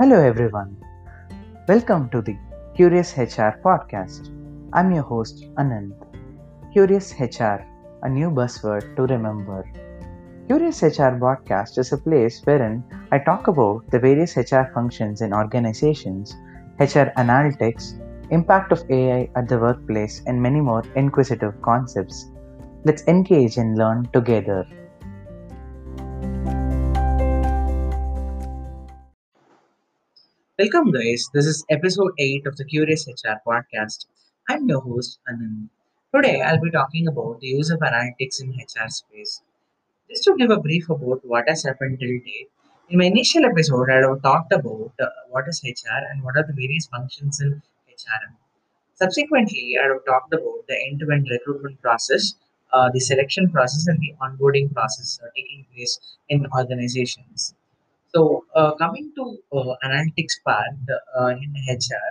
Hello, everyone. Welcome to the Curious HR podcast. I'm your host, Anand. Curious HR, a new buzzword to remember. Curious HR podcast is a place wherein I talk about the various HR functions in organizations, HR analytics, impact of AI at the workplace, and many more inquisitive concepts. Let's engage and learn together. Welcome, guys. This is episode 8 of the Curious HR podcast. I'm your host, Anand. Today, I'll be talking about the use of analytics in HR space. Just to give a brief about what has happened till date, in my initial episode, I have talked about uh, what is HR and what are the various functions in HRM. Subsequently, I have talked about the end-to-end recruitment process, uh, the selection process, and the onboarding process uh, taking place in organizations. So, uh, coming to uh, analytics part uh, in HR,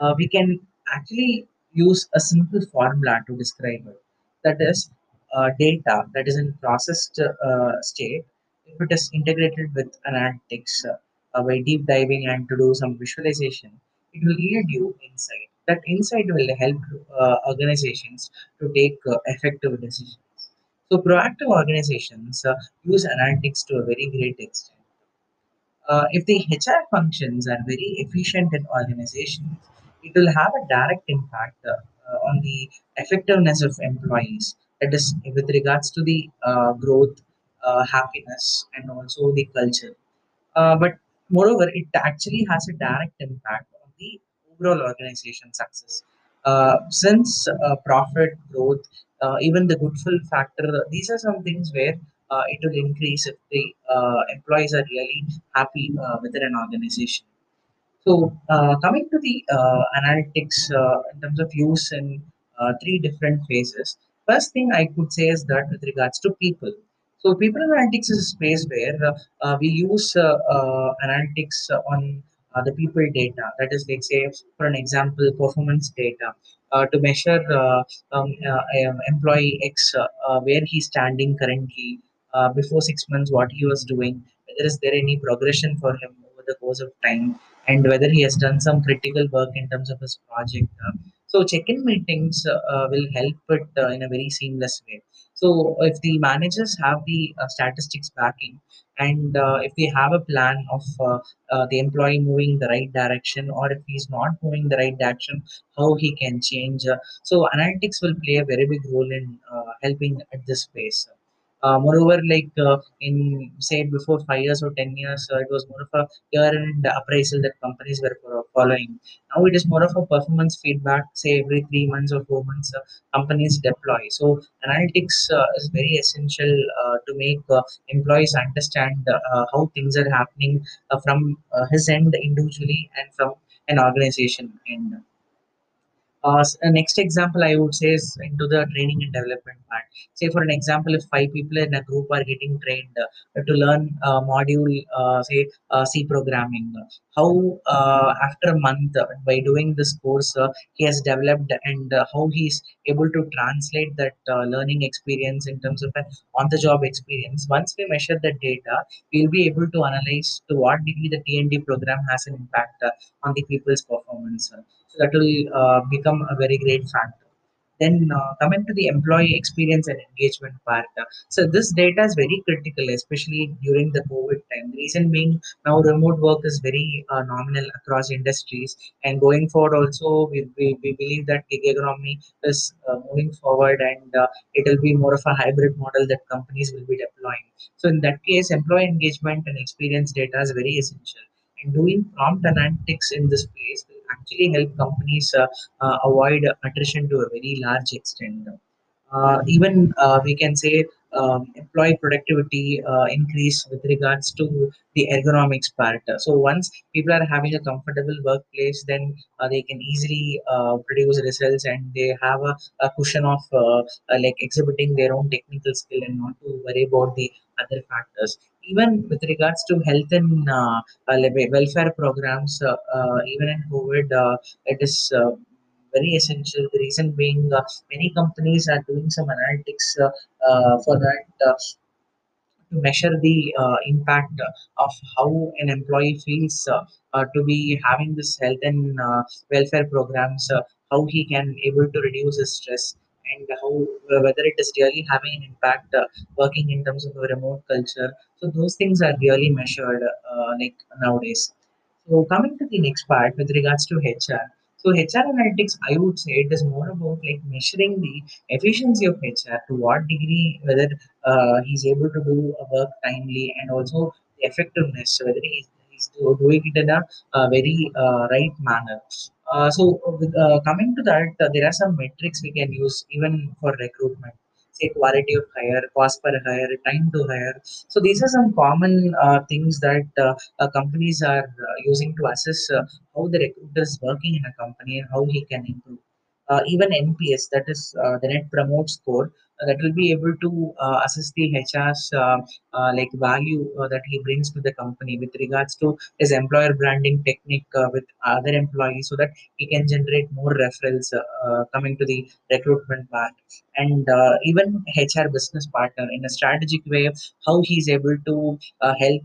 uh, we can actually use a simple formula to describe it. That is, uh, data that is in processed uh, state, if it is integrated with analytics uh, by deep diving and to do some visualization, it will yield you insight. That insight will help uh, organizations to take uh, effective decisions. So, proactive organizations uh, use analytics to a very great extent uh, if the HR functions are very efficient in organizations, it will have a direct impact uh, uh, on the effectiveness of employees. That is, with regards to the uh, growth, uh, happiness, and also the culture. Uh, but moreover, it actually has a direct impact on the overall organization success. Since profit growth, even the goodwill factor, these are some things where uh, it will increase if the uh, employees are really happy uh, within an organization. So, uh, coming to the uh, analytics uh, in terms of use in three different phases. First thing I could say is that with regards to people. So, people analytics is a space where we use analytics on the people data. That is, let's say, for an example, performance data uh, to measure uh, um, uh, employee X where he's standing currently uh, before six months, what he was doing, whether is there any progression for him over the course of time and whether he has done some critical work in terms of his project. uh. So check-in meetings uh, will help it uh, in a very seamless way. So if the managers have the statistics backing and uh, if they have a plan of uh, uh, the employee moving in the right direction or if he's not moving the right direction, how he can change. So analytics will play a very big role in helping at this space. Uh, moreover, like uh, in say before five years or ten years, uh, it was more of a year-end appraisal that companies were following. Now it is more of a performance feedback. Say every three months or four months, uh, companies deploy. So analytics uh, is very essential uh, to make employees understand how things are happening from his end individually and from an organization end. Uh, uh, next example I would say is into the training and development part. Say for an example, if five people in a group are getting trained uh, to learn uh, module, uh, say uh, C programming, how after a month by doing this course he has developed and how he's able to translate that learning experience in terms of an on-the-job experience. Once we measure the data, we'll be able to analyze to what degree the T&D program has an impact on the people's performance. That will uh, become a very great factor. Then uh, coming to the employee experience and engagement part. uh, so this data is very critical, especially during the COVID time. The reason being now remote work is very uh, nominal across industries, and going forward also we, we, we believe that gig economy is uh, moving forward, and uh, it will be more of a hybrid model that companies will be deploying. So in that case, employee engagement and experience data is very essential and doing prompt analytics in this place actually help companies uh, uh, avoid attrition to a very large extent. Uh, even we can say um, employee productivity increase with regards to the ergonomics part. So once people are having a comfortable workplace, then uh, they can easily uh, produce results and they have a, a cushion of uh, like exhibiting their own technical skill and not to worry about the other factors. Even with regards to health and uh, uh, welfare programs, uh, uh, even in COVID, uh, it is uh, very essential. The reason being, many companies are doing some analytics for that. To measure the impact of how an employee feels to be having this health and welfare programs, how he can able to reduce his stress and how uh, whether it is really having an impact uh, working in terms of a remote culture. So those things are really measured uh, like nowadays. So coming to the next part with regards to HR. So HR analytics, I would say it is more about like measuring the efficiency of HR to what degree whether uh, he's able to do a work timely and also the effectiveness whether he's, he's doing it in a, very uh, right manner. Uh, so with, uh, coming to that, uh, there are some metrics we can use even for recruitment. Say quality of hire, cost per hire, time to hire. So these are some common uh, things that uh, uh, companies are uh, using to assess uh, how the recruiter is working in a company and how he can improve. Uh, even NPS, that is uh, the Net Promote Score, uh, that will be able to uh, assess the HR's uh, uh, like value that he brings to the company with regards to his employer branding technique with other employees, so that he can generate more referrals coming to the recruitment part, and even HR business partner in a strategic way, how he's able to help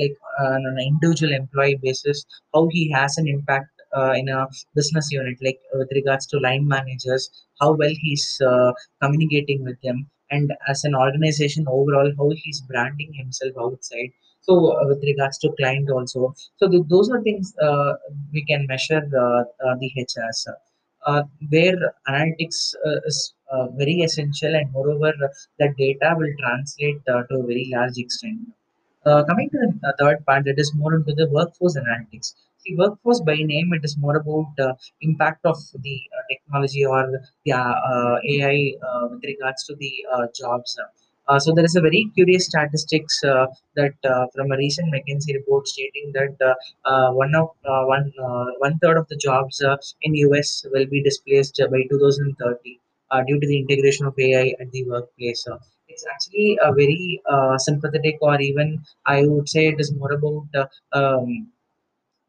like on an individual employee basis, how he has an impact in a business unit, like uh, with regards to line managers, how well he's uh, communicating with them, and as an organization overall, how he's branding himself outside. So, uh, with regards to client also, so th- those are things uh, we can measure uh, uh, the HRs. Uh, where analytics uh, is uh, very essential, and moreover, the data will translate uh, to a very large extent. Uh, coming to the uh, third part, that is more into the workforce analytics. See, workforce by name, it is more about uh, impact of the uh, technology or the uh, AI uh, with regards to the jobs. Uh, so there is a very curious statistics uh, that uh, from a recent McKinsey report stating that one of one one third of the jobs in US will be displaced by 2030 uh, due to the integration of AI at the workplace. It's actually a very sympathetic, or even I would say it is more about um,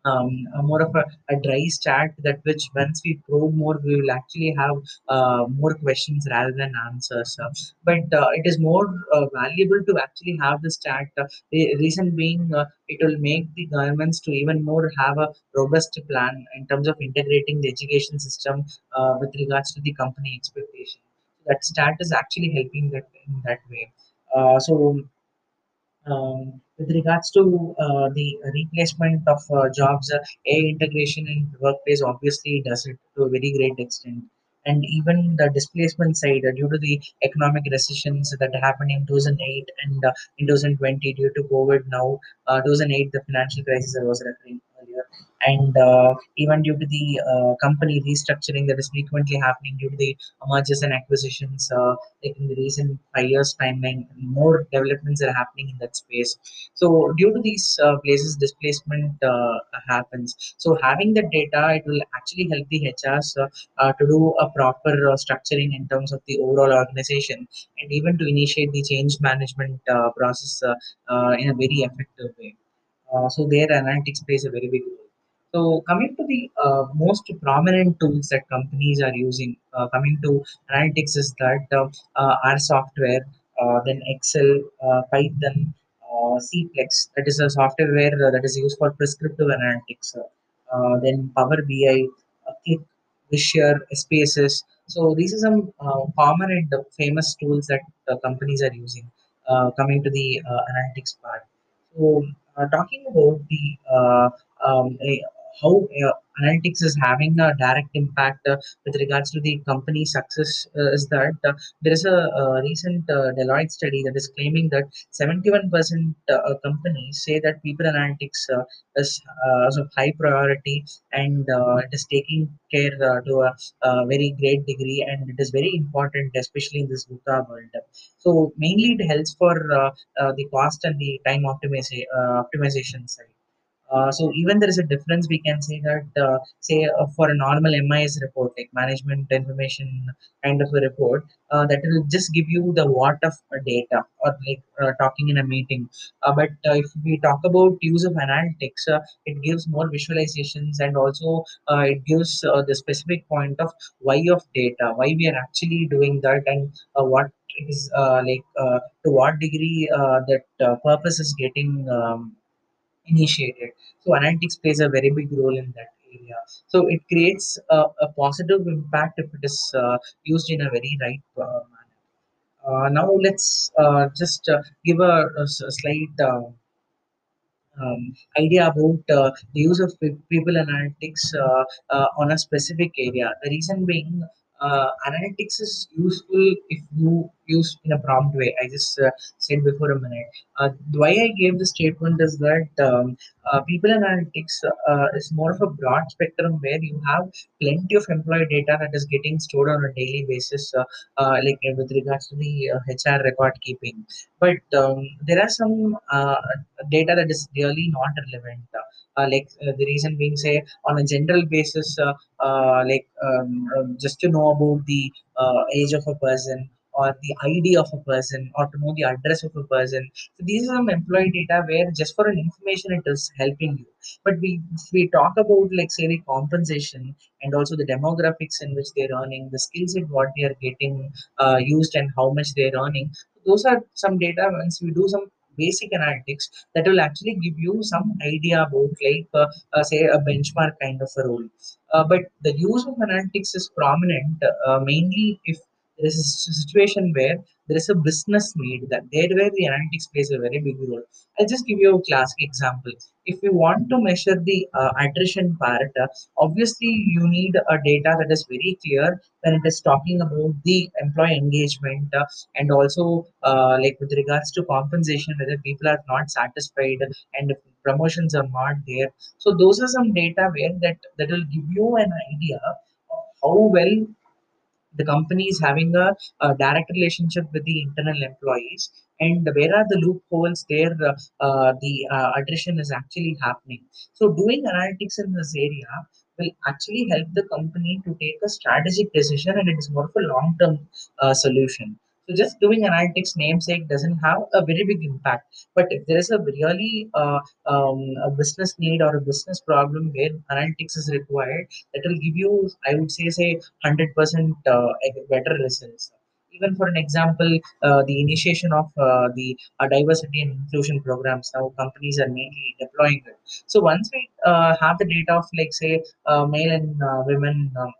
um, more of a, a dry chat that which once we probe more, we will actually have uh, more questions rather than answers. But uh, it is more uh, valuable to actually have this. Uh, the reason being, uh, it will make the governments to even more have a robust plan in terms of integrating the education system uh, with regards to the company expectation. That stat is actually helping that in that way. Uh, so um, with regards to uh, the replacement of uh, jobs, uh, AI integration in workplace obviously does it to a very great extent. And even the displacement side, uh, due to the economic recessions that happened in 2008 and uh, in 2020 due to COVID, now uh, 2008, the financial crisis I was referring and uh, even due to the uh, company restructuring that is frequently happening due to the mergers and acquisitions, uh, in the recent five years timeline, more developments are happening in that space. So due to these uh, places, displacement uh, happens. So having the data, it will actually help the HRs uh, to do a proper structuring in terms of the overall organization, and even to initiate the change management process in a very effective way. Uh, so their analytics plays a very big role. So coming to the uh, most prominent tools that companies are using, uh, coming to analytics is that uh, uh, R software, uh, then Excel, uh, Python, uh, Cplex, that is a software uh, that is used for prescriptive analytics. Uh, uh, then Power BI, uh, Qlik, Visual, Spaces. So these are some common and famous tools that companies are using. Coming to the analytics part. So, talking about the uh, um, how uh, analytics is having a direct impact uh, with regards to the company success uh, is that there is a, recent Deloitte study that is claiming that 71% uh, companies say that people analytics is of high priority and it is taking care to a, a very great degree and it is very important especially in this VUCA world. So mainly it helps for uh, uh, the cost and the time optimization uh, optimization side. Uh, so even there is a difference, we can say that uh, say uh, for a normal MIS report, like management information kind of a report, uh, that will just give you the what of data or like uh, talking in a meeting. But if we talk about use of analytics, it gives more visualizations and also it gives the specific point of why of data, why we are actually doing that, and what uh, like to what degree that purpose is getting um, initiated. So analytics plays a very big role in that area. So it creates a, a positive impact if it is uh, used in a very right uh, manner. Uh, now let's uh, just uh, give a slight uh, um, idea about uh, the use of people analytics uh, uh, on a specific area. The reason being, uh, analytics is useful if you use in a prompt way. I just uh, said before a minute. Uh, why I gave the statement is that um, uh, people analytics uh, is more of a broad spectrum where you have plenty of employee data that is getting stored on a daily basis, uh, like with regards to the HR record keeping. But um, there are some data that is really not relevant. Uh, like uh, the reason being, say, on a general basis, uh, like um, um, just to know about the age of a person or the ID of a person or to know the address of a person. So these are some employee data where just for an information it is helping you. But we we talk about like say the compensation and also the demographics in which they're earning, the skill set what they are getting uh, used and how much they're earning. Those are some data once we do some basic analytics that will actually give you some idea about like uh, uh, say a benchmark kind of a role. Uh, but the use of analytics is prominent uh, mainly if there is a situation where there is a business need that there where the analytics plays a very big role. I'll just give you a classic example. If you want to measure the uh, attrition part uh, obviously you need a data that is very clear when it is talking about the employee engagement uh, and also uh, like with regards to compensation whether people are not satisfied and promotions are not there. So those are some data where that that will give you an idea of how well the company is having a, a direct relationship with the internal employees. And where are the loopholes there uh, uh, the uh, attrition is actually happening? So doing analytics in this area will actually help the company to take a strategic decision and it is more of a long term uh, solution so just doing analytics namesake doesn't have a very big impact but if there is a really uh, um, a business need or a business problem where analytics is required that will give you i would say say 100% uh, better results. Even for an example, uh, the initiation of uh, the uh, diversity and inclusion programs, now companies are mainly deploying it. So once we uh, have the data of like say uh, male and uh, women um,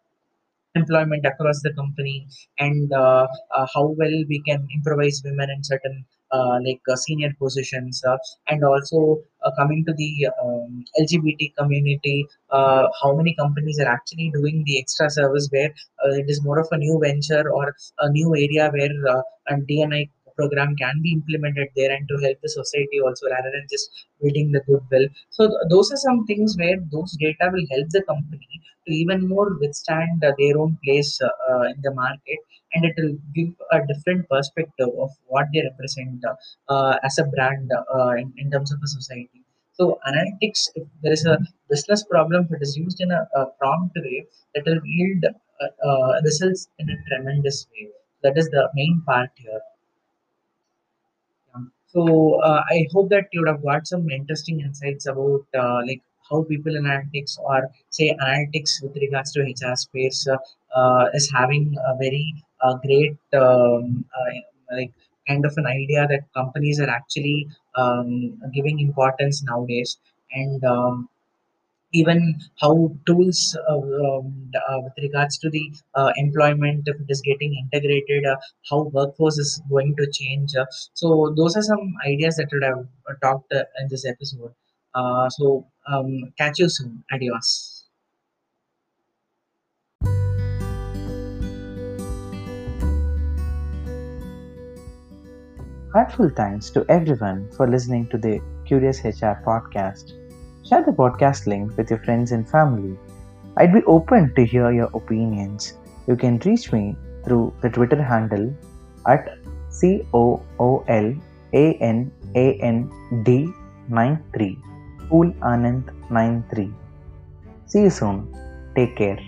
employment across the company and uh, uh, how well we can improvise women in certain uh, like uh, senior positions uh, and also coming to the um, lgbt community how many companies are actually doing the extra service where it is more of a new venture or a new area where uh, a dni program can be implemented there and to help the society also rather than just building the goodwill. So th- those are some things where those data will help the company to even more withstand uh, their own place uh, uh, in the market and it will give a different perspective of what they represent uh, uh, as a brand uh, in, in terms of a society. So analytics if there is a business problem if it is used in a, a prompt way that will yield uh, uh, results in a tremendous way. That is the main part here. So uh, I hope that you would have got some interesting insights about uh, like how people analytics or say analytics with regards to HR space uh, is having a very great um, like kind of an idea that companies are actually um, giving importance nowadays. And um, even how tools uh, um, uh, with regards to the uh, employment if it is getting integrated uh, how workforce is going to change uh, so those are some ideas that would have uh, talked uh, in this episode. Uh, so um, catch you soon. Adios. Heartful thanks to everyone for listening to the Curious HR podcast. Share the podcast link with your friends and family. I'd be open to hear your opinions. You can reach me through the Twitter handle at C O O L A N A N D 93 Cool Anand 93. See you soon. Take care.